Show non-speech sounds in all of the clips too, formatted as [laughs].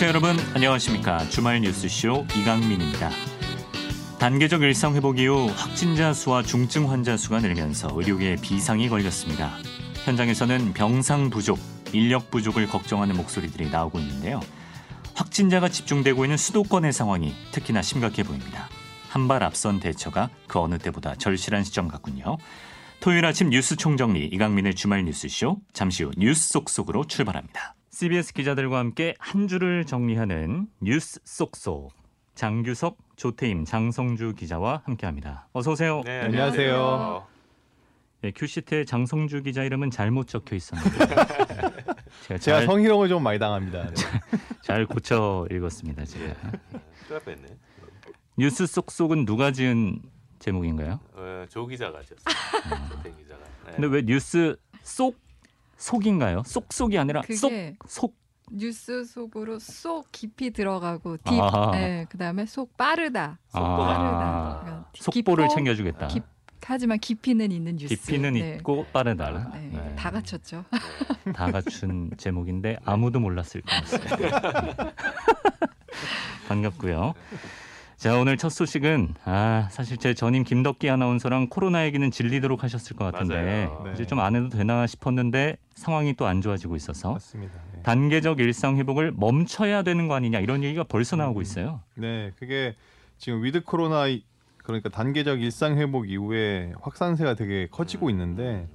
청취자 여러분 안녕하십니까 주말 뉴스쇼 이강민입니다. 단계적 일상 회복 이후 확진자 수와 중증 환자 수가 늘면서 의료계에 비상이 걸렸습니다. 현장에서는 병상 부족, 인력 부족을 걱정하는 목소리들이 나오고 있는데요. 확진자가 집중되고 있는 수도권의 상황이 특히나 심각해 보입니다. 한 발 앞선 대처가 그 어느 때보다 절실한 시점 같군요. 토요일 아침 뉴스 총정리 이강민의 주말 뉴스쇼 잠시 후 뉴스 속속으로 출발합니다. CBS 기자들과 함께 한 주를 정리하는 뉴스 속속 장규석, 조태임, 장성주 기자와 함께합니다. 어서 오세요. 네, 안녕하세요. 네, 큐시트에 장성주 기자 이름은 잘못 적혀 있었는데 [laughs] 제가 제가 잘, 성희롱을 좀 많이 당합니다. [laughs] 네. 잘 고쳐 읽었습니다. 제가. 뻔했네. 뉴스 속속은 누가 지은 제목인가요? 어, 조 기자가 지었어요. [laughs] 대 기자가. 네. 근데 왜 뉴스 속 속인가요? 속속이 아니라 그게 속 속. 뉴스 속으로 쏙 깊이 들어가고 딥, 아. 네, 그다음에 속 빠르다, 속도가 빠르다. 그러니까 속보를 챙겨주겠다. 깊- 하지만 깊이는 있는 뉴스. 깊이는 네. 있고 빠르다. 네, 네. 다 갖췄죠. [laughs] 다 갖춘 제목인데 아무도 몰랐을 것 같습니다. [laughs] [laughs] 반갑고요. 자 오늘 첫 소식은 아 사실 제 전임 김덕기 아나운서랑 코로나 얘기는 질리도록 하셨을 것 같은데. 네. 이제 좀 안 해도 되나 싶었는데 상황이 또 안 좋아지고 있어서 맞습니다. 네. 단계적 일상 회복을 멈춰야 되는 거 아니냐 이런 얘기가 벌써 나오고 있어요. 네, 그게 지금 with 코로나 이- 그러니까 단계적 일상 회복 이후에 확산세가 되게 커지고 있는데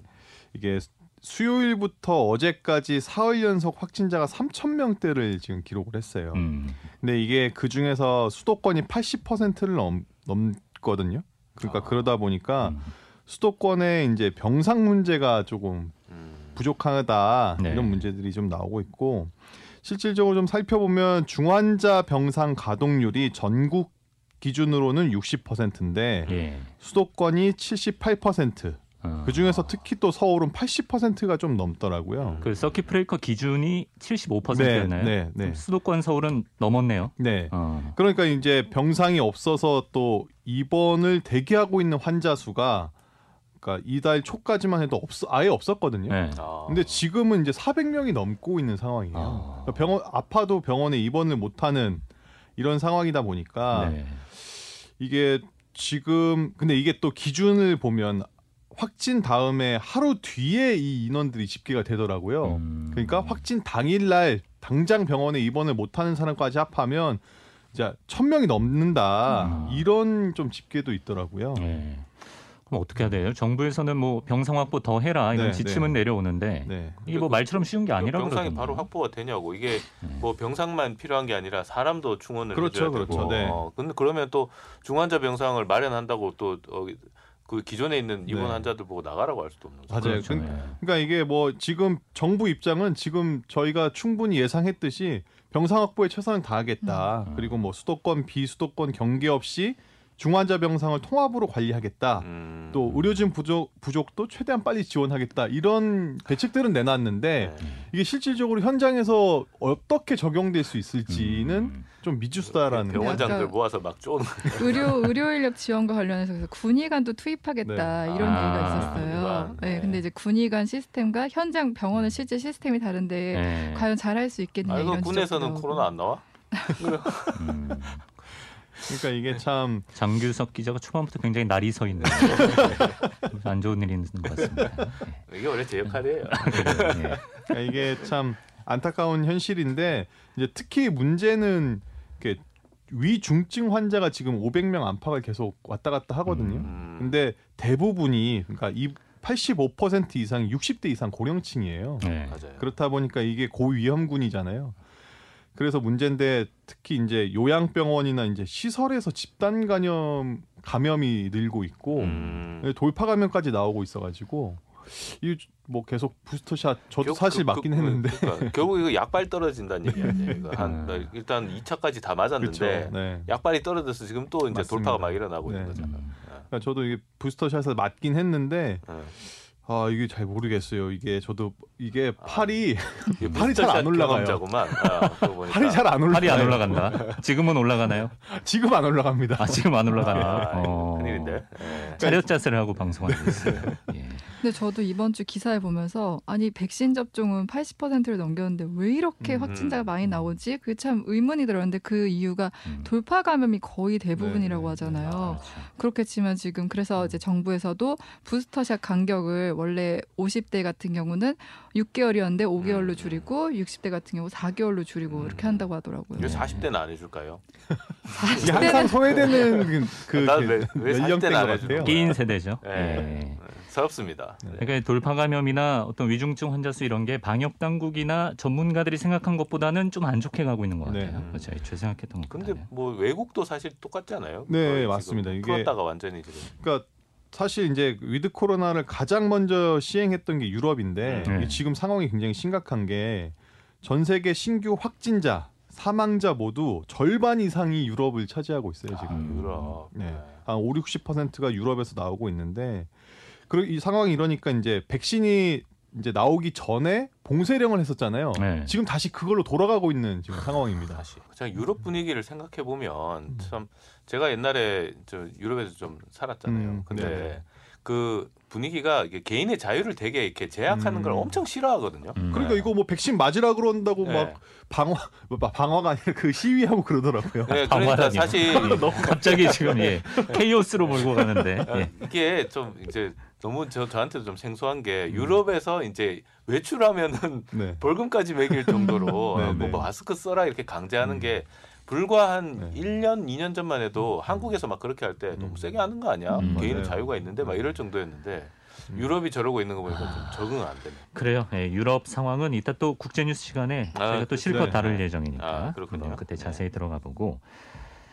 이게 수요일부터 어제까지 사흘 연속 확진자가 3천 명대를 지금 기록을 했어요. 음. 근데 이게 그 중에서 수도권이 80%를 넘, 넘거든요. 그러니까 아. 그러다 보니까 음. 수도권에 이제 병상 문제가 조금 음. 부족하다 네. 이런 문제들이 좀 나오고 있고 실질적으로 좀 살펴보면 중환자 병상 가동률이 전국 기준으로는 60%인데 예. 수도권이 78%. 어. 그 중에서 특히 또 서울은 80%가 좀 넘더라고요. 그 서킷 브레이커 기준이 75%였나요? 네, 네, 네. 수도권 서울은 넘었네요. 네. 어. 그러니까 이제 병상이 없어서 또 입원을 대기하고 있는 환자 수가 그러니까 이달 초까지만 해도 없 아예 없었거든요. 네. 아. 근데 지금은 이제 400명이 넘고 있는 상황이에요. 아. 그러니까 병원 아파도 병원에 입원을 못하는 이런 상황이다 보니까 네. 이게 지금 근데 이게 또 기준을 보면 확진 다음에 하루 뒤에 이 인원들이 집계가 되더라고요. 음. 그러니까 확진 당일날 당장 병원에 입원을 못하는 사람까지 합하면 이제 천 명이 넘는다 음. 이런 좀 집계도 있더라고요. 네. 그럼 어떻게 해야 돼요? 정부에서는 뭐 병상 확보 더 해라 이런 네, 지침은 내려오는데 네. 이게 뭐 말처럼 쉬운 게 아니라 병상이 그러던데. 바로 확보가 되냐고 이게 네. 뭐 병상만 필요한 게 아니라 사람도 충원을 그렇죠, 해줘야 되고. 그렇죠. 네. 어, 근데 그러면 또 중환자 병상을 마련한다고 또 어, 그 기존에 있는 입원 네. 환자들 보고 나가라고 할 수도 없는 거죠. 맞아요. 그렇죠. 그- 네. 그러니까 이게 뭐 지금 정부 입장은 지금 저희가 충분히 예상했듯이 병상 확보에 최선을 다하겠다. 음. 그리고 뭐 수도권 비수도권 경계 없이 중환자 병상을 통합으로 관리하겠다. 음. 또 의료진 부족 부족도 최대한 빨리 지원하겠다. 이런 대책들은 내놨는데 네. 이게 실질적으로 현장에서 어떻게 적용될 수 있을지는 음. 좀 미지수다라는 거. 병원장들 약간- 모아서 막 쪼는 의료 의료 인력 지원과 관련해서 그래서 군의관도 투입하겠다 네. 이런 아, 얘기가 있었어요. 군의관. 네. 네. 근데 이제 군의관 시스템과 현장 병원은 실제 시스템이 다른데 네. 과연 잘할 수 있겠냐 아 이런 군에서는 지적도 코로나 안 나와? 음. [laughs] 그러니까 이게 참 장규석 기자가 초반부터 굉장히 날이 서 있는 안 좋은 일이 있는 것 같습니다. 이게 원래 제 역할이에요. 네. 그러니까 이게 참 안타까운 현실인데 이제 특히 문제는 이렇게 위중증 환자가 지금 500명 안팎을 계속 왔다 갔다 하거든요. 음. 근데 대부분이 그러니까 이 85% 이상 60대 이상 고령층이에요. 네. 맞아요. 그렇다 보니까 이게 고위험군이잖아요. 그래서 문제인데 특히 이제 요양병원이나 이제 시설에서 집단 감염 감염이 늘고 있고 음. 돌파 감염까지 나오고 있어가지고 이뭐 계속 부스터샷 저도 결국 사실 그- 맞긴 그- 했는데 그러니까 [laughs] 결국 이거 약발 떨어진다는 얘기 아니에요. 이거 한 음. 나 일단 2차까지 다 맞았는데 그렇죠. 네. 약발이 떨어져서 지금 또 이제 맞습니다. 돌파가 막 일어나고 네. 있는 거잖아. 음. 그러니까 저도 이게 부스터샷을 맞긴 했는데 어. 아 이게 잘 모르겠어요. 이게 저도 이게 팔이 이게 [laughs] 팔이 잘안 부스터샷 올라가요. 아. 팔이 잘 안 올라. 팔이 안 올라간다. 지금은 올라가나요? [laughs] 지금 안 올라갑니다. 아 지금 안 올라가네요. 아, 어. 큰일인데. 예. 차렷 자세를 하고 방송하고 있어요. 예. 근데 저도 이번 주 기사에 보면서 아니 백신 접종은 80%를 넘겼는데 왜 이렇게 음. 확진자가 많이 나오지? 그게 참 의문이 들었는데 그 이유가 음. 돌파 감염이 거의 대부분이라고 네, 네, 하잖아요. 그렇죠. 그렇겠지만 지금 그래서 이제 정부에서도 부스터샷 간격을 원래 50대 같은 경우는 6개월이었는데 5개월로 음. 줄이고 60대 같은 경우 4개월로 줄이고 음. 이렇게 한다고 하더라고요. 왜 네. 40대는 안 해줄까요? 이게 항상 소외되는 그, 그, 난그 왜- 왜 연령대인 40대는 것 같아요. 끼인 세대죠. 네. 예. 네, 서럽습니다. 네. 네. 그러니까 돌파 감염이나 어떤 위중증 환자 수 이런 게 방역 당국이나 전문가들이 생각한 것보다는 좀 안 좋게 가고 있는 것 네. 같아요. 그렇죠. 애초에 생각했던 것 근데. 뭐 외국도 사실 똑같잖아요. 네, 맞습니다. 이게- 풀었다가 완전히 지금 그러니까 사실 이제 with 코로나를 가장 먼저 시행했던 게 유럽인데 네. 이게 지금 상황이 굉장히 심각한 게 전 세계 신규 확진자, 사망자 모두 절반 이상이 유럽을 차지하고 있어요 지금. 음. 유럽. 네. 한 5, 60%가 유럽에서 나오고 있는데 그리고 이 상황이 이러니까 이제 백신이 이제 나오기 전에 봉쇄령을 했었잖아요. 네. 지금 다시 그걸로 돌아가고 있는 지금 상황입니다. 다시 그냥 유럽 분위기를 생각해 보면 음. 참 제가 옛날에 저 유럽에서 좀 살았잖아요. 음, 근데 네. 그 분위기가 개인의 자유를 되게 이렇게 제약하는 음. 걸 엄청 싫어하거든요. 음. 그러니까 이거 뭐 백신 맞으라 그런다고 네. 막 방화 뭐 방화가 아니라 그 시위하고 그러더라고요. 네, 그러니까. 사실 [laughs] 너무 갑자기 [laughs] 지금 예. 케이오스로 몰고 가는데. 아, 예. 이게 좀 이제 너무 저 저한테도 좀 생소한 게 음. 유럽에서 이제 외출하면은 네. 벌금까지 매길 정도로 [laughs] 네, 뭐 네. 마스크 써라 이렇게 강제하는 음. 게 불과 한 네. 1년, 2년 전만 해도 한국에서 막 그렇게 할 때 너무 음. 세게 하는 거 아니야? 음, 개인의 맞아요. 자유가 있는데 막 이럴 정도였는데 음. 유럽이 저러고 있는 거 보니까 좀 적응 안 되네. 그래요. 예, 유럽 상황은 이따 또 국제뉴스 시간에 아, 저희가 또 실컷 네. 다룰 예정이니까 아, 그렇군요. 그때 네. 자세히 들어가 보고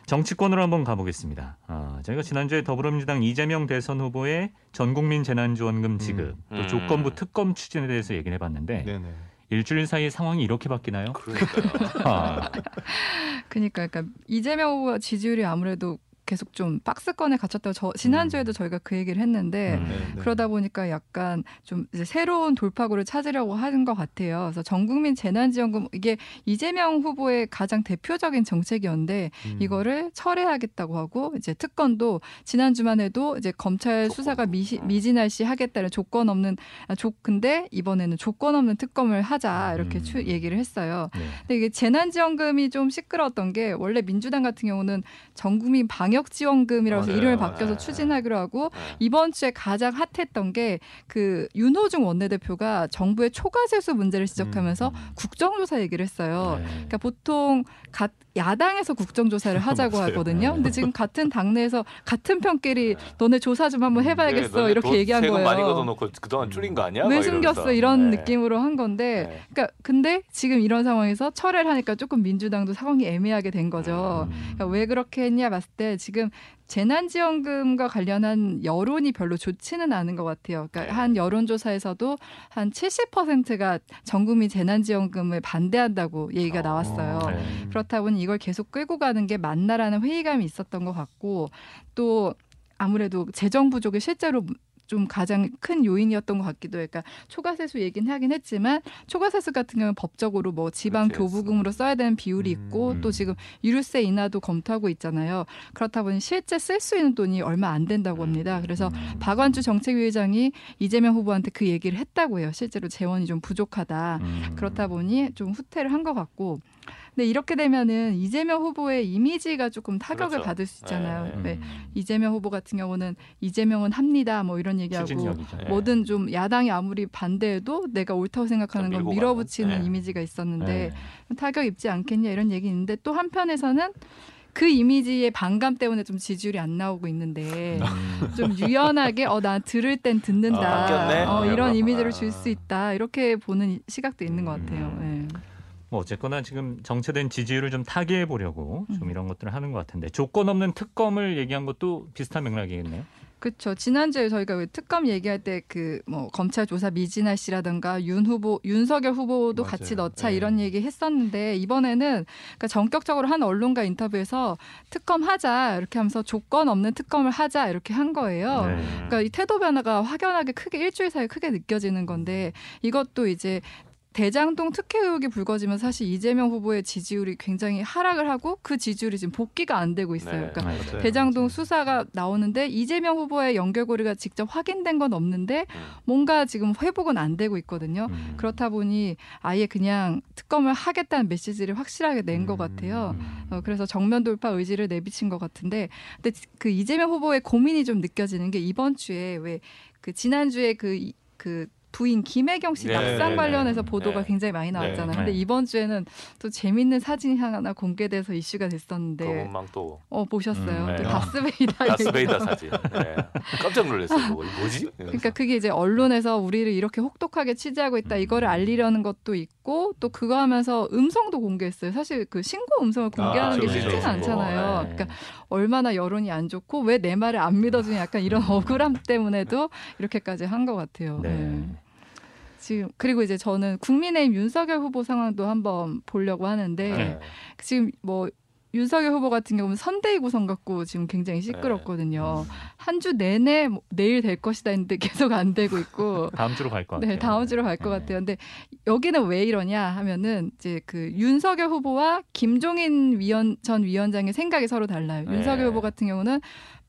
정치권으로 한번 가보겠습니다. 아, 저희가 지난주에 더불어민주당 이재명 대선 후보의 전국민 재난지원금 지급 음. 또 조건부 특검 추진에 대해서 얘기를 해봤는데 네네. 일주일 사이에 상황이 이렇게 바뀌나요? 그러니까요. [laughs] 아, 그러니까, 그러니까 이재명 후보 지지율이 아무래도 계속 좀 박스권에 갇혔다고 저 지난주에도 저희가 그 얘기를 했는데 음. 네, 네. 그러다 보니까 약간 좀 새로운 돌파구를 찾으려고 하는 것 같아요. 그래서 전국민 재난지원금 이게 이재명 후보의 가장 대표적인 정책이었는데 음. 이거를 철회하겠다고 하고 이제 특검도 지난 주만 해도 이제 검찰. 수사가 미시, 음. 미진할시 하겠다는 조건 없는 아, 조 근데 이번에는 조건 없는 특검을 하자 이렇게 음. 추, 얘기를 했어요. 네. 근데 이게 재난지원금이 좀 시끄러웠던 게 원래 민주당 같은 경우는 전국민 방역 지원금이라고 해서 맞아요. 이름을 바뀌어서 네. 추진하기로 하고 네. 이번 주에 가장 핫했던 게 그 윤호중 원내대표가 정부의 초과세수 문제를 지적하면서 음. 국정조사 얘기를 했어요. 네. 그러니까 보통 가, 야당에서 국정조사를 하자고 맞아요. 하거든요. 네. 근데 지금 같은 당내에서 같은 편끼리 네. 너네 조사 좀 한번 해봐야겠어 네, 이렇게 돈 얘기한 거예요. 많이 걷어놓고 그동안 줄인 거 아니야? 왜막 숨겼어. 이런 네. 느낌으로 한 건데 네. 그러니까 근데 지금 이런 상황에서 철회를 하니까 조금 민주당도 상황이 애매하게 된 거죠. 음. 그러니까 왜 그렇게 했냐 봤을 때 지금 재난지원금과 관련한 여론이 별로 좋지는 않은 것 같아요. 그러니까 네. 한 여론조사에서도 한 70%가 전국민 재난지원금을 반대한다고 얘기가 어, 나왔어요. 네. 그렇다 보니 이걸 계속 끌고 가는 게 맞나라는 회의감이 있었던 것 같고 또 아무래도 재정 부족이 실제로 좀 가장 큰 요인이었던 것 같기도 해요. 그러니까 초과세수 얘기는 하긴 했지만 초과세수 같은 경우는 법적으로 뭐 지방. 교부금으로 써야 되는 비율이 있고 음. 또 지금 유류세 인하도 검토하고 있잖아요. 그렇다 보니 실제 쓸 수 있는 돈이 얼마 안 된다고 합니다. 그래서 음. 박완주 정책위의장이 이재명 후보한테 그 얘기를 했다고 해요. 실제로 재원이 좀 부족하다. 음. 그렇다 보니 좀 후퇴를 한 것 같고. 근데 이렇게 되면은 이재명 후보의 이미지가 조금 타격을 그렇죠. 받을 수 있잖아요. 네. 네. 음. 이재명 후보 같은 경우는 이재명은 합니다. 뭐 이런 얘기하고 추진력이죠. 네. 뭐든 좀 야당이 아무리 반대해도 내가 옳다고 생각하는 좀건 밀어붙이는. 네. 이미지가 있었는데 네. 타격 입지 않겠냐 이런 얘기 있는데 또 한편에서는 그 이미지의 반감 때문에 좀 지지율이 안 나오고 있는데 음. 좀 유연하게 어 나 들을 땐 아, 듣는다 바뀌었네? 어, 이런 이런 거. 이미지를 아. 줄수 있다 이렇게 보는 시각도 있는 것 같아요. 음. 네. 뭐 어쨌거나 지금 정체된 지지율을 좀 타개해 보려고 좀 음. 이런 것들을 하는 것 같은데 조건 없는 특검을 얘기한 것도 비슷한 맥락이겠네요. 그렇죠. 지난주에 저희가 왜 특검 얘기할 때 그 뭐 검찰 조사 미진아 씨라든가 윤 후보, 윤석열 후보도 맞아요. 같이 넣자 네. 이런 얘기 했었는데 이번에는 그러니까 전격적으로 한 언론과 인터뷰에서 특검 하자 이렇게 하면서 조건 없는 특검을 하자 이렇게 한 거예요. 네. 그러니까 이 태도 변화가 확연하게 크게 일주일 사이에 크게 느껴지는 건데 이것도 이제 대장동 특혜 의혹이 불거지면 사실 이재명 후보의 지지율이 굉장히 하락을 하고 그 지지율이 지금 복귀가 안 되고 있어요. 네. 그러니까 맞아요. 대장동 수사가 나오는데 이재명 후보의 연결고리가 직접 확인된 건 없는데 음. 뭔가 지금 회복은 안 되고 있거든요. 음. 그렇다 보니 아예 그냥 특검을 하겠다는 메시지를 확실하게 낸 것 같아요. 음. 어, 그래서 정면 돌파 의지를 내비친 것 같은데, 근데 그 이재명 후보의 고민이 좀 느껴지는 게 이번 주에 왜 그 지난주에 그, 이- 그 부인 김혜경 씨 네, 낙상 네, 관련해서 네. 보도가 네. 굉장히 많이 나왔잖아요. 네. 근데 네. 이번 주에는 또 재밌는 사진이 하나 공개돼서 이슈가 됐었는데, 검은망 또어 보셨어요? 음, 또 네. 다스베이다. [laughs] 다스베이더 사진. 네. 깜짝 놀랐어요. 그거. 뭐지? 그러니까 그게 이제 언론에서 우리를 이렇게 혹독하게 취재하고 있다 이거를 알리려는 것도 있고 또 그거 하면서 음성도 공개했어요. 사실 그 신고 음성을 공개하는 아, 게 그렇죠. 쉽지는 신고. 않잖아요. 네. 그러니까 얼마나 여론이 안 좋고 왜 내 말을 안 믿어주냐 약간 이런 [laughs] 억울함 때문에도 이렇게까지 한 것 같아요. 네. 네. 지금 그리고 이제 저는 국민의힘 윤석열 후보 상황도 한번 보려고 하는데 네. 지금 뭐 윤석열 후보 같은 경우는 선대위 구성 갖고 지금 굉장히 네. 시끄럽거든요. 한주 내내 뭐 내일 될 것이다 했는데 [laughs] 계속 안 되고 있고 [laughs] 다음 주로 갈 것 같아요. 네, 다음 주로 갈것 네. 같아요. 근데 여기는 왜 이러냐 하면은 이제 그 윤석열 후보와 김종인 위원 전 위원장의 생각이 서로 달라요. 네. 윤석열 후보 같은 경우는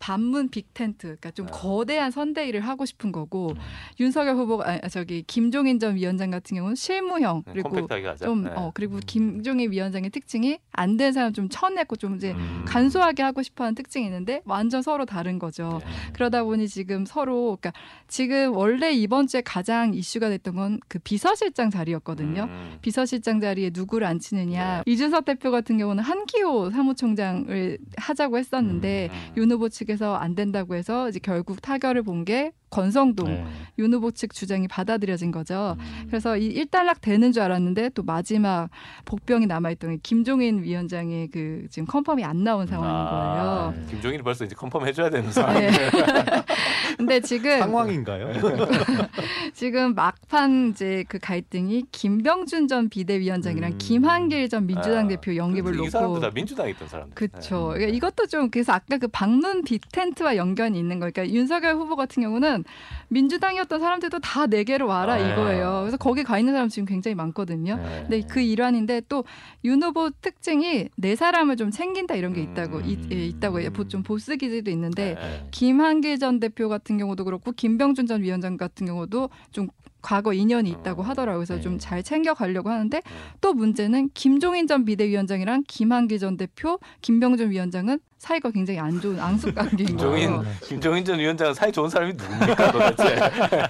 반문 빅텐트, 그러니까 좀 네. 거대한 선대위를 하고 싶은 거고 음. 윤석열 후보가 아, 저기 김종인 전 위원장 같은 경우는 실무형 네, 그리고. 좀 네. 어 그리고 김종인 위원장의 특징이 안 된 사람 좀 쳐내고 좀 이제 음. 간소하게 하고 싶어하는 특징이 있는데 완전 서로 다른 거죠. 네. 그러다 보니 지금 서로 그러니까 지금 원래 이번 주에 가장 이슈가 됐던 건 그 비서실장 자리였거든요. 음. 비서실장 자리에 누구를 앉히느냐. 네. 이준석 대표 같은 경우는 한기호 사무총장을 하자고 했었는데 음. 윤 후보 측 에서 안 된다고 해서 이제 결국 타결을 본 게 권성동 네. 윤 후보 측 주장이 받아들여진 거죠. 음. 그래서 이 일단락 되는 줄 알았는데 또 마지막 복병이 남아있던 게 김종인 위원장의 그 지금 confirm이 안 나온 상황인 아, 거예요. 네. 김종인이 벌써 이제 confirm 해줘야 되는 상황. 네. [laughs] 근데 지금 상황인가요? [laughs] 지금 막판 이제 그 갈등이 김병준 전 비대위원장이랑 음. 김한길 전 민주당 아, 대표 영입을 이 사람도 다 놓고 민주당에 있던 사람들. 그렇죠. 네. 그러니까 이것도 좀 그래서 아까 그 반문 big tent와 연관이 있는 거예요. 그러니까 윤석열 후보 같은 경우는 민주당이었던 사람들도 다 내게로 와라 아. 이거예요. 그래서 거기 가 있는 사람 지금 굉장히 많거든요. 네. 근데 그 일환인데 또 윤 후보 특징이 내 사람을 좀 챙긴다 이런 게 있다고 음. 이- 예, 있다고 해요. 보- 좀 보스 기질도 있는데 네. 김한길 전 대표 같은 경우도 그렇고 김병준 전 위원장 같은 경우도 좀 과거 인연이 있다고 어, 하더라고요. 그래서 네. 좀잘 챙겨 가려고 하는데 또 문제는 김종인 전 비대위원장이랑 김한길 전 대표, 김병준 위원장은 사이가 굉장히 안 좋은 앙숙 관계인 [laughs] 김종인 거예요. 김종인 전 위원장은 사이 좋은 사람이 누굽니까 도대체?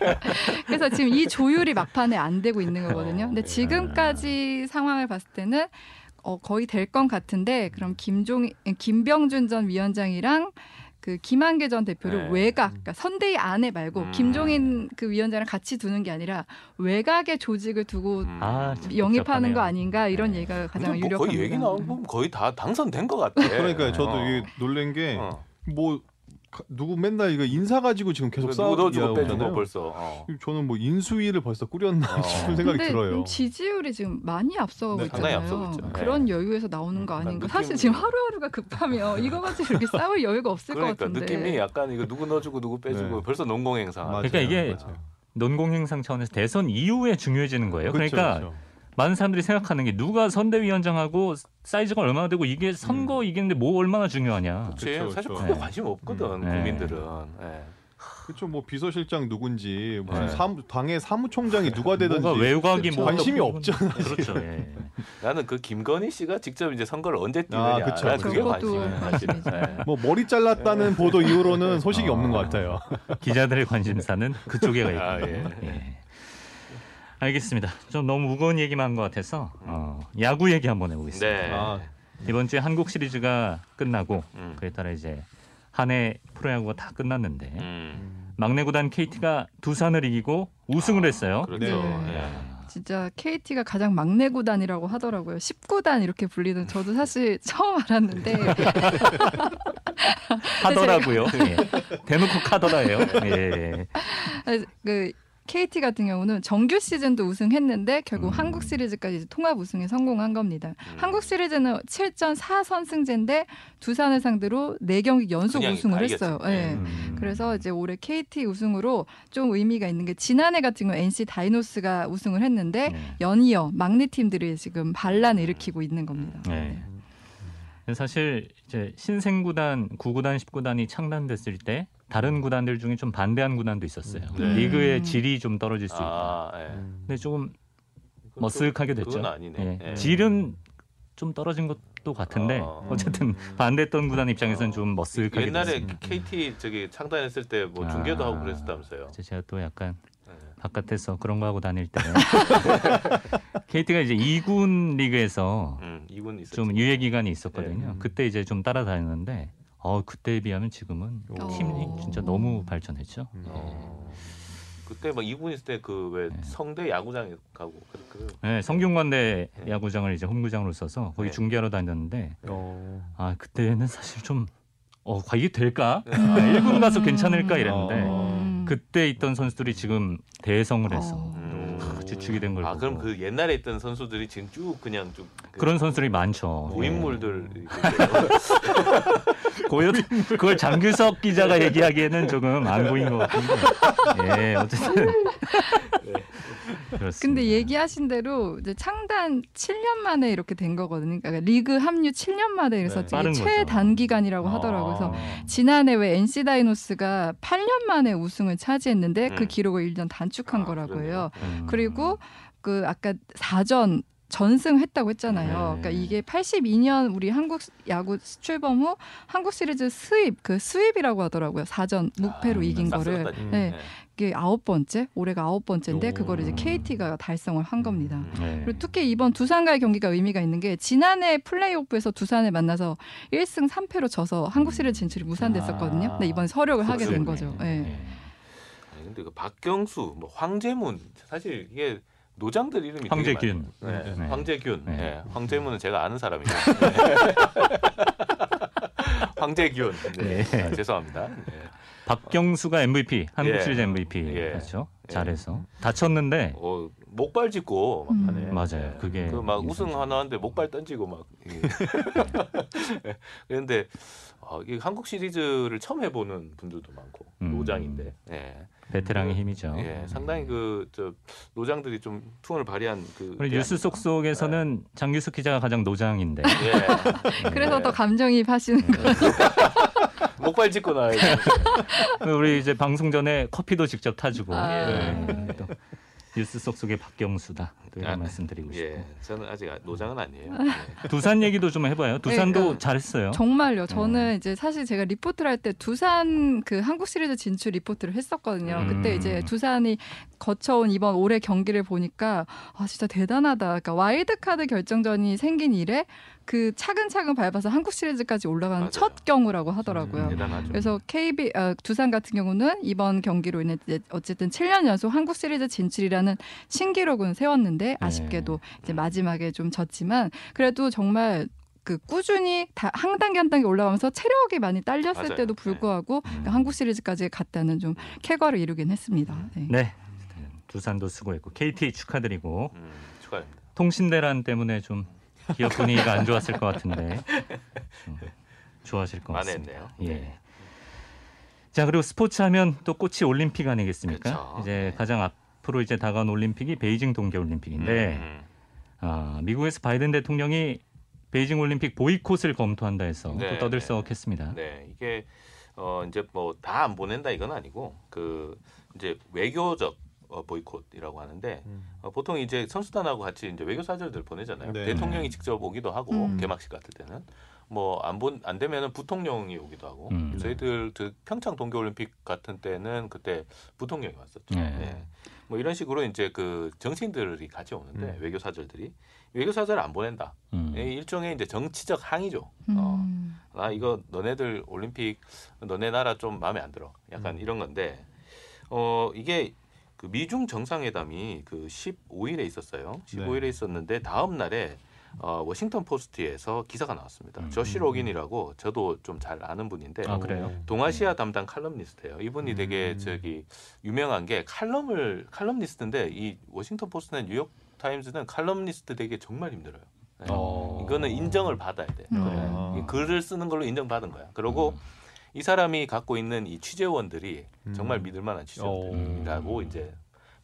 [laughs] 그래서 지금 이 조율이 막판에 안 되고 있는 거거든요. 어, 근데 네. 지금까지 상황을 봤을 때는 어, 거의 될 건 같은데 그럼 김종 김병준 전 위원장이랑 그 김한계 전 대표를 네. 외곽, 그러니까 선대위 안에 말고 음. 김종인 그 위원장을 같이 두는 게 아니라 외곽에 조직을 두고 음. 아, 영입하는 복잡하네요. 거 아닌가 이런 네. 얘기가 가장 근데 뭐 유력합니다. 거의 얘기 나온 건 거의 다 당선된 것 같아. 그러니까 저도 어. 이게 놀란 게 어. 뭐 누구 맨날 이거 인사 가지고 지금 계속 싸우고 넣어주고 빼주고 있잖아요. 벌써. 어. 저는 뭐 인수위를 벌써 꾸렸나 어. 싶은 생각이 근데 들어요. 좀 지지율이 지금 많이 앞서가고 네, 있잖아요. 앞서고 있죠. 그런 네. 여유에서 나오는 거 아닌가. 느낌- 사실 지금 하루하루가 급하면 [laughs] 이거 가지고 이렇게 싸울 여유가 없을 그러니까 것 같은데. 느낌이 약간 이거 누구 넣어주고 누구 빼주고 네. 벌써 농공행상. 맞아요. 그러니까 이게 맞아요. 논공 행상 차원에서 대선 이후에 중요해지는 거예요. 그렇죠, 그러니까 그렇죠. 많은 사람들이 생각하는 게 누가 선대위원장하고 사이즈가 얼마나 되고 이게 선거 이기는데 뭐 얼마나 중요하냐. 그치? 그쵸, 사실. 크게 네. 관심 없거든 음. 네. 국민들은. 예. 그렇죠. 뭐 비서실장 누군지 무슨 네. 사무, 당의 사무총장이 누가 되든지 외곽이 뭐 관심이 없잖아요. 그렇죠. 예. 나는 그 김건희 씨가 직접 이제 선거를 언제 아, 뛰느냐. 난 그쵸. 그게. 관심이죠. 예. 뭐 머리 잘랐다는 보도 이후로는 소식이 어. 없는 것 같아요. 기자들의 관심사는 그쪽에 가 있군요. 아, 예. 예. 알겠습니다. 좀 너무 무거운 얘기만 한 것 같아서 어, 야구 얘기 한번 해보겠습니다. 네. 아, 이번 주에 한국 시리즈가 끝나고 음. 그에 따라 이제 한 해 프로야구가 다 끝났는데 음. 막내 구단 KT가 두산을 이기고 우승을 했어요. 그렇죠. 네. 예. 진짜 KT가 가장 막내 구단이라고 하더라고요. 10구단 이렇게 불리는 저도 사실 [laughs] 처음 알았는데 하더라고요. 예. 대놓고 카더라예요. 예. 그 KT 같은 경우는 정규 시즌도 우승했는데 결국 음. 한국 시리즈까지 이제 통합 우승에 성공한 겁니다. 음. 한국 시리즈는 7전 4선승제인데 두산을 상대로 4경기 연속 우승을 다 했어요. 예. 음. 그래서 이제 올해 KT 우승으로 좀 의미가 있는 게 지난해 같은 경우 NC 다이노스가 우승을 했는데 네. 연이어 막내 팀들이 지금 반란을 일으키고 있는 겁니다. 네. 사실 이제 신생 구단 9구단 10구단이 창단됐을 때 다른 구단들 중에 좀 반대한 구단도 있었어요. 네. 리그의 음. 질이 좀 떨어질 수 있다. 아, 예. 근데 조금 머쓱하게 됐죠. 그건 아니네. 예. 예. 질은 좀 떨어진 것도 같은데 어. 어쨌든 반대했던 구단 입장에서는 좀 머쓱하게 옛날에 됐습니다. KT 저기 창단했을 때 뭐 중계도 아. 하고 그랬었다면서요. 제가 또 약간 예. 바깥에서 그런 거 하고 다닐 때 KT가 [laughs] 이제 2군 리그에서 음, 이군 있었죠. 좀 유예 기간이 있었거든요. 네. 그때 이제 좀 따라다녔는데 어 그때에 비하면 지금은 오. 팀이 진짜 너무 발전했죠. 음. 어. 그때 막 이군 있을 때 그왜 네. 성대 야구장에 가고 그, 그 네, 성균관대 네. 야구장을 이제 홈구장으로 써서 거기 네. 중계하러 다녔는데 어. 아 그때는 사실 좀 어, 과 이게 될까? 네. 아, 1군 가서 괜찮을까 이랬는데 어. 그때 있던 선수들이 지금 대성을 해서 어. 아, 주축이 된걸 아 보고 그럼 그 옛날에 있던 선수들이 지금 쭉 그냥 쭉 그 그런 선수들이 많죠. 고인물들 네. [laughs] 고연 그걸 장규석 기자가 얘기하기에는 조금 안 보인 것 같은데. 예, 어쨌든. 그렇습니다. 근데 얘기하신 대로 이제 창단 7년 만에 이렇게 된 거거든요. 그러니까 리그 합류 7년 만에 그래서 네. 최단기간이라고 하더라고요. 그래서 아. 지난해 왜 NC 다이노스가 8년 만에 우승을 차지했는데 그 음. 기록을 1년 단축한 아, 거라고요. 음. 그리고 그 아까 4전 전승했다고 했잖아요. 네. 그러니까 이게 82년 우리 한국 야구 출범 후 한국 시리즈 수입 그 수입이라고 하더라고요. 4전 무패로 아, 이긴 싹 거를 쓸었다니. 네. 이게 아홉 번째 올해가 아홉 번째인데 오. 그거를 이제 KT가 달성을 한 겁니다. 음. 네. 그리고 특히 이번 두산과의 경기가 의미가 있는 게 지난해 플레이오프에서 두산을 만나서 1승 3패로 져서 한국 시리즈 진출이 무산됐었거든요. 근데 이번 서력을 하게 된 거죠. 예. 네. 아니, 근데 그 박경수, 뭐 황재문 사실 이게 노장들 이름이. 많아요. 네. 네. 황재균. 네. 네. 황재문은 제가 아는 사람이에요. [laughs] 황재균. 네. 네. 아, 죄송합니다. 네. 박경수가 MVP, 한국 예. 시리즈 MVP 예. 그렇죠. 예. 잘해서 다쳤는데 어, 목발 짚고 음. 막 하네. 맞아요. 그게 그막 이 우승. 하나 하는데 목발 던지고 막. 예. [laughs] 그런데 어, 이 한국 시리즈를 처음 해보는 분들도 많고 음. 노장인데. 예. 베테랑의 힘이죠. 예, 상당히 그 저 노장들이 좀 투혼을 발휘한 그 뉴스 속 속에서는 장규석 기자가 가장 노장인데. 예. [laughs] 그래서 네. 더 감정이입하시는 거. [laughs] 목발 짚고 나와요. [laughs] 우리 이제 방송 전에 커피도 직접 타주고 아. 네. 또 뉴스 속 속의 박경수다. 또 이런 아, 말씀드리고 싶고 예, 저는 아직 노장은 아니에요. 예. [laughs] 두산 얘기도 좀 해봐요. 두산도 그러니까 잘했어요. 정말요. 저는 음. 이제 사실 제가 리포트를 할 때 두산 그 한국 시리즈 진출 리포트를 했었거든요. 음. 그때 이제 두산이 거쳐온 이번 올해 경기를 보니까 아 진짜 대단하다. 그러니까 와일드 카드 결정전이 생긴 이래 그 차근차근 밟아서 한국 시리즈까지 올라가는 맞아요. 첫 경우라고 하더라고요. 음. 그래서 KB 어, 두산 같은 경우는 이번 경기로 인해 어쨌든 7년 연속 한국 시리즈 진출이라는 신기록은 세웠는데 아쉽게도 이제 마지막에 좀 졌지만 그래도 정말 그 꾸준히 다 한 단계 한 단계 올라가면서 체력이 많이 딸렸을 맞아요. 때도 불구하고 네. 그러니까 한국 시리즈까지 갔다는 좀 쾌거를 이루긴 했습니다. 네. 네. 두산도 수고했고 KT 축하드리고 음, 축하합니다. 통신대란 때문에 좀 기업 분위기가 안 좋았을 것 같은데 좀 좋아하실 것 같습니다. 예. 네. 자 그리고 스포츠 하면 또 꽃이 올림픽 아니겠습니까? 그렇죠. 이제 네. 가장 앞으로 이제 다가온 올림픽이 베이징 동계올림픽인데 음, 아, 미국에서 바이든 대통령이 베이징 올림픽 보이콧을 검토한다 해서 네, 또 떠들썩했습니다. 음. 네, 이게 어 이제 뭐 다 안 보낸다 이건 아니고 그 이제 외교적 어, 보이콧이라고 하는데 음. 어, 보통 이제 선수단하고 같이 이제 외교 사절들 보내잖아요. 네. 대통령이 직접 오기도 하고 음. 개막식 같을 때는 뭐 안 본 안 되면은 부통령이 오기도 하고 음. 저희들 그 평창 동계올림픽 같은 때는 그때 부통령이 왔었죠. 네. 네. 뭐 이런 식으로 이제 그 정치인들이 같이 오는데 음. 외교 사절들이 외교 사절을 안 보낸다. 음. 이 일종의 이제 정치적 항의죠. 어. 음. 아 이거 너네들 올림픽 너네 나라 좀 마음에 안 들어. 약간 음. 이런 건데 어 이게 그 미중 정상회담이 그 15일에 있었어요. 15일에 네. 있었는데 다음 날에 어, 워싱턴 포스트에서 기사가 나왔습니다. 음. 조시 로긴이라고 저도 좀 잘 아는 분인데 아, 그래요? 동아시아 담당 칼럼니스트예요. 이분이 되게 음. 저기 유명한 게 칼럼을 칼럼니스트인데 이 워싱턴 포스트나 뉴욕 타임즈는 칼럼니스트 되게 정말 힘들어요. 네. 어. 이거는 인정을 받아야 돼. 음. 아. 이 글을 쓰는 걸로 인정받은 거야. 그리고 음. 이 사람이 갖고 있는 이 취재원들이 음. 정말 믿을 만한 취재원들이라고 오. 이제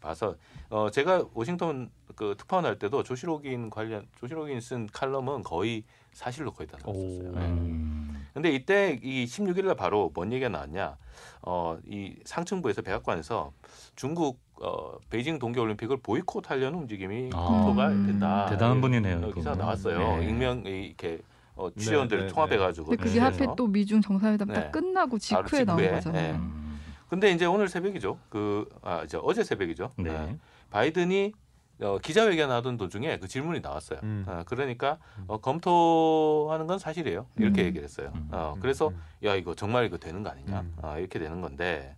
봐서 어 제가 워싱턴 그 특파원 할 때도 조시로긴 관련 조시로긴 쓴 칼럼은 거의 사실로 거의 다 나왔었어요. 오. 네. 음. 근데 이때 이 16일 날 바로 뭔 얘기가 나왔냐? 어, 이 상층부에서 백악관에서 중국 어, 베이징 동계 올림픽을 보이콧하려는 움직임이 아. 검토가 음. 된다. 대단한 분이네요, 어, 기사. 나왔어요. 네. 익명 이- 이렇게 어, 취재원들 네, 을 네, 통합해 네. 가지고 근데 그게 하필 또 미중 정상회담 네. 딱 끝나고 직후에 나온 거잖아요. 네. 음. 근데 이제 오늘 새벽이죠. 그 아, 이제 어제 새벽이죠. 네. 어, 바이든이 어, 기자회견 하던 도중에 그 질문이 나왔어요. 음. 어, 그러니까 어, 검토하는 건 사실이에요. 이렇게 음. 얘기를 했어요. 음. 어, 음. 그래서 음. 야 이거 정말 이거 되는 거 아니냐 음. 아, 이렇게 되는 건데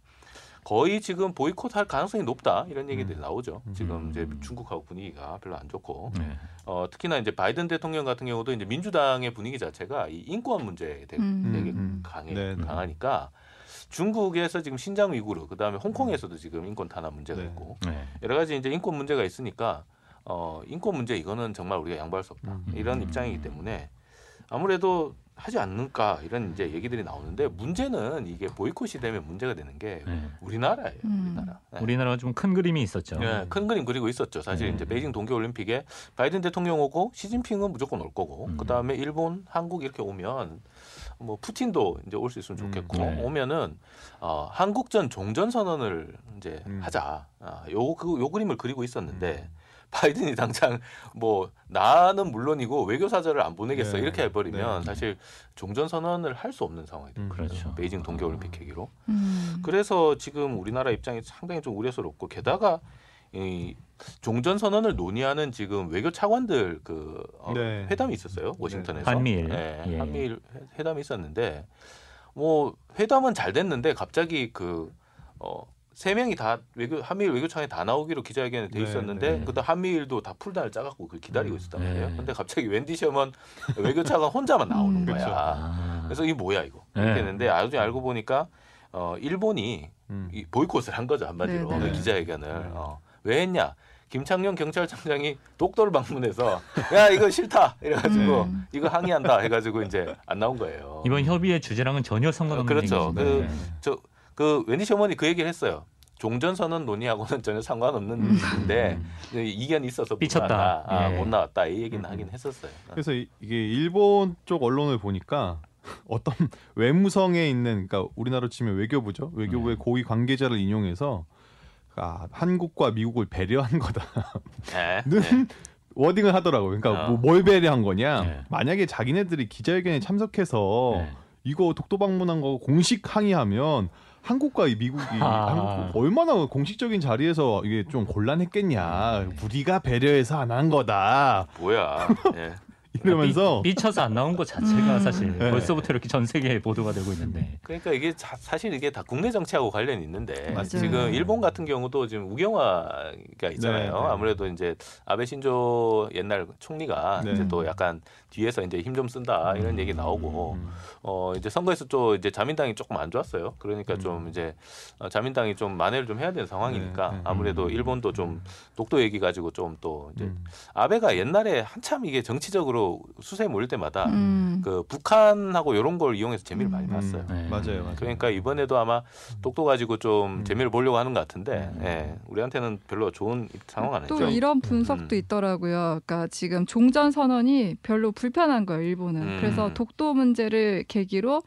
거의 지금 보이콧할 가능성이 높다 이런 얘기들이 음. 나오죠. 음. 지금 이제 중국하고 분위기가 별로 안 좋고 네. 어, 특히나 이제 바이든 대통령 같은 경우도 이제 민주당의 분위기 자체가 이 인권 문제에 되게 음. 되게 음. 강해 네, 네. 강하니까 중국에서 지금 신장 위구르 그다음에 홍콩에서도 지금 인권 탄압 문제가 네. 있고 네. 여러 가지 이제 인권 문제가 있으니까 어, 인권 문제 이거는 정말 우리가 양보할 수 없다 음. 이런 입장이기 때문에 아무래도 하지 않는가 이런 이제 얘기들이 나오는데 문제는 이게 보이콧이 되면 문제가 되는 게 네. 우리나라예요. 음. 우리나라. 네. 우리나라가 좀 큰 그림이 있었죠. 네, 큰 그림 그리고 있었죠. 사실 네. 이제 베이징 동계 올림픽에 바이든 대통령 오고 시진핑은 무조건 올 거고 음. 그 다음에 일본, 한국 이렇게 오면 뭐 푸틴도 이제 올 수 있으면 음, 좋겠고 네. 오면은 어, 한국전 종전 선언을 이제 음. 하자. 아, 요 그 요 그림을 그리고 있었는데 음. 바이든이 당장 뭐 나는 물론이고 외교 사절을 안 보내겠어 네. 이렇게 해버리면 네. 사실 종전 선언을 할 수 없는 상황이 돼요. 음. 그렇죠. 베이징 동계 올림픽 계기로. 음. 그래서 지금 우리나라 입장이 상당히 좀 우려스럽고 게다가 이 종전 선언을 논의하는 지금 외교 차관들 그 어, 네. 회담이 있었어요 워싱턴에서 한미일. 네, 예. 한미일 회- 회담이 있었는데 뭐 회담은 잘 됐는데 갑자기 그 어. 세 명이 다 외교 한미일 외교청에 다 나오기로 기자회견에 돼 네, 있었는데 네. 그다음 한미일도 다 풀단을 짜갖고 그걸 기다리고 음. 있었단 네. 말이에요. 근데 갑자기 웬디 셔먼 외교차관 혼자만 나오는 음. 거야. 그렇죠. 아. 그래서 이게 뭐야 이거 네. 이렇게 됐는데 나중에 알고 보니까 어 일본이 음. 이 보이콧을 한 거죠 한마디로 네, 네. 그 기자회견을 네. 어. 왜 했냐 김창룡 경찰청장이 독도를 방문해서 [laughs] 야 이거 싫다 이래가지고 음. 이거 항의한다 해가지고 이제 안 나온 거예요. 이번 협의의 주제랑은 전혀 상관없는 그렇죠. 얘기인데. 그- 그 웬디 셔먼이 그 얘기를 했어요. 종전 선언 논의하고는 전혀 상관없는 음. 일인데 이견이 있어서 삐쳤다. 나왔다. 아, 예. 못 나왔다 이 얘기는 음. 하긴 했었어요. 그래서 이- 이게 일본 쪽 언론을 보니까 [laughs] 어떤 외무성에 있는 그러니까 우리나라로 치면 외교부죠. 외교부의 네. 고위 관계자를 인용해서 아, 한국과 미국을 배려한 거다. 네. [laughs] 는 네. 워딩을 하더라고요. 그러니까 어. 뭐 뭘 배려한 거냐? 네. 만약에 자기네들이 기자회견에 참석해서 네. 이거 독도 방문한 거 공식 항의하면 한국과 이 미국이 아. 한국 얼마나 공식적인 자리에서 이게 좀 곤란했겠냐. 우리가 배려해서 안 한 거다. 뭐야? [laughs] 예. 이러면서 삐, 삐쳐서 안 나온 것 자체가 음. 사실 네. 벌써부터 이렇게 전 세계에 보도가 되고 있는데. 그러니까 이게 자- 사실 이게 다 국내 정치하고 관련이 있는데 맞아요. 지금 일본 같은 경우도 지금 우경화가 있잖아요. 네, 네. 아무래도 이제 아베 신조 옛날 총리가 네. 이제 또 약간 뒤에서 이제 힘 좀 쓴다 이런 얘기 나오고 음. 어 이제 선거에서 또 이제 자민당이 조금 안 좋았어요. 그러니까 좀 이제 어, 자민당이 좀 만회를 좀 해야 되는 상황이니까 네, 네. 아무래도 일본도 좀 독도 얘기 가지고 좀 또 이제 음. 아베가 옛날에 한참 이게 정치적으로 수세에 몰릴 때마다 음. 그 북한하고 이런 걸 이용해서 재미를 많이 음. 봤어요. 네. 맞아요, 맞아요. 그러니까 이번에도 아마 독도 가지고 좀 음. 재미를 보려고 하는 것 같은데 음. 예, 우리한테는 별로 좋은 상황 아니죠. 또 이런 분석도 음. 있더라고요. 그러니까 지금 종전 선언이 별로 불편한 거예요, 일본은. 음. 그래서 독도 문제를 계기로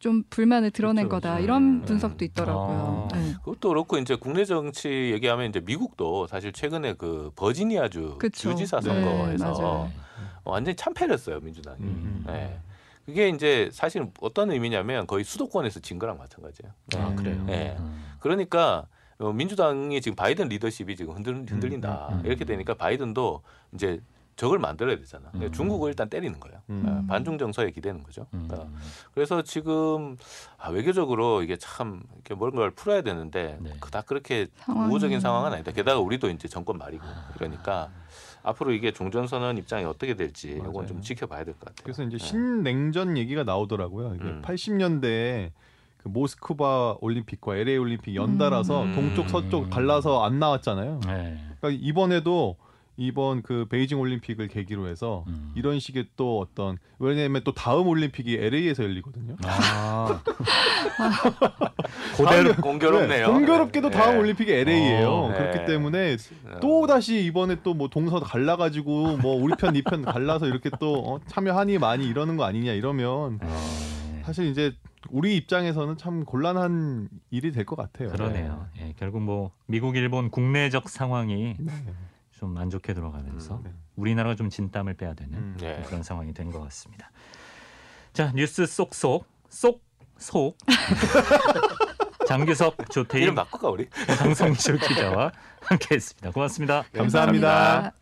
좀 불만을 드러낸 그쵸, 거다. 그쵸. 이런 음. 분석도 있더라고요. 아. 네. 그것도 그렇고 이제 국내 정치 얘기하면 이제 미국도 사실 최근에 그 버지니아주 그쵸. 주지사 네, 선거에서 맞아요. 완전히 참패를 했어요 민주당이. 음. 예. 그게 이제 사실 어떤 의미냐면 거의 수도권에서 진 거랑 마찬가지예요. 아 음. 그래요. 네. 음. 그러니까 어, 민주당이 지금 바이든 리더십이 지금 흔들, 흔들린다 음, 음, 음. 이렇게 되니까 바이든도 이제 적을 만들어야 되잖아. 그러니까 음. 중국을 일단 때리는 거예요. 음. 어, 반중 정서에 기대는 거죠. 음. 어, 그래서 지금 아, 외교적으로 이게 참 이렇게 뭔가를 풀어야 되는데 네. 그닥 그렇게 상황이- 우호적인 상황은 아니다. 게다가 우리도 이제 정권 말이고 이러니까 앞으로 이게 종전선언 입장이 어떻게 될지 이건 맞아요. 좀 지켜봐야 될 것 같아요. 그래서 이제 네. 신냉전 얘기가 나오더라고요. 이게 음. 80년대에 그 모스크바 올림픽과 LA 올림픽 연달아서 음. 동쪽 서쪽 갈라서 안 나왔잖아요. 네. 그러니까 이번에도 이번 그 베이징 올림픽을 계기로 해서 음. 이런 식의 또 어떤 왜냐하면 또 다음 올림픽이 LA에서 열리거든요. 아. [laughs] 그대로 공교롭네요. 네, 공교롭게도 네. 다음 올림픽이 LA예요. 어, 네. 그렇기 때문에 어. 또 다시 이번에 또 뭐 동서 갈라가지고 뭐 우리 편 니편 갈라서 이렇게 또 어, 참여하니 많이 이러는 거 아니냐 이러면 어, 사실 이제 우리 입장에서는 참 곤란한 일이 될 것 같아요. 그러네요. 예, 결국 뭐 미국, 일본 국내적 상황이 네. 좀 안 좋게 돌아가면서 음, 우리나라가 좀 진땀을 빼야 되는 음. 네. 그런 상황이 된 것 같습니다. 자 뉴스 쏙쏙 쏙쏙 [laughs] 장규석 조태임 이름 바꿀까 우리? 강성철 기자와 함께했습니다. 고맙습니다. 네, 감사합니다.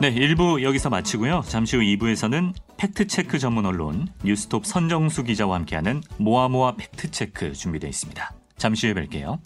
네, 1부 여기서 마치고요. 잠시 후 2부에서는 팩트체크 전문 언론 뉴스톱 선정수 기자와 함께하는 모아모아 팩트체크 준비되어 있습니다. 잠시 후에 뵐게요.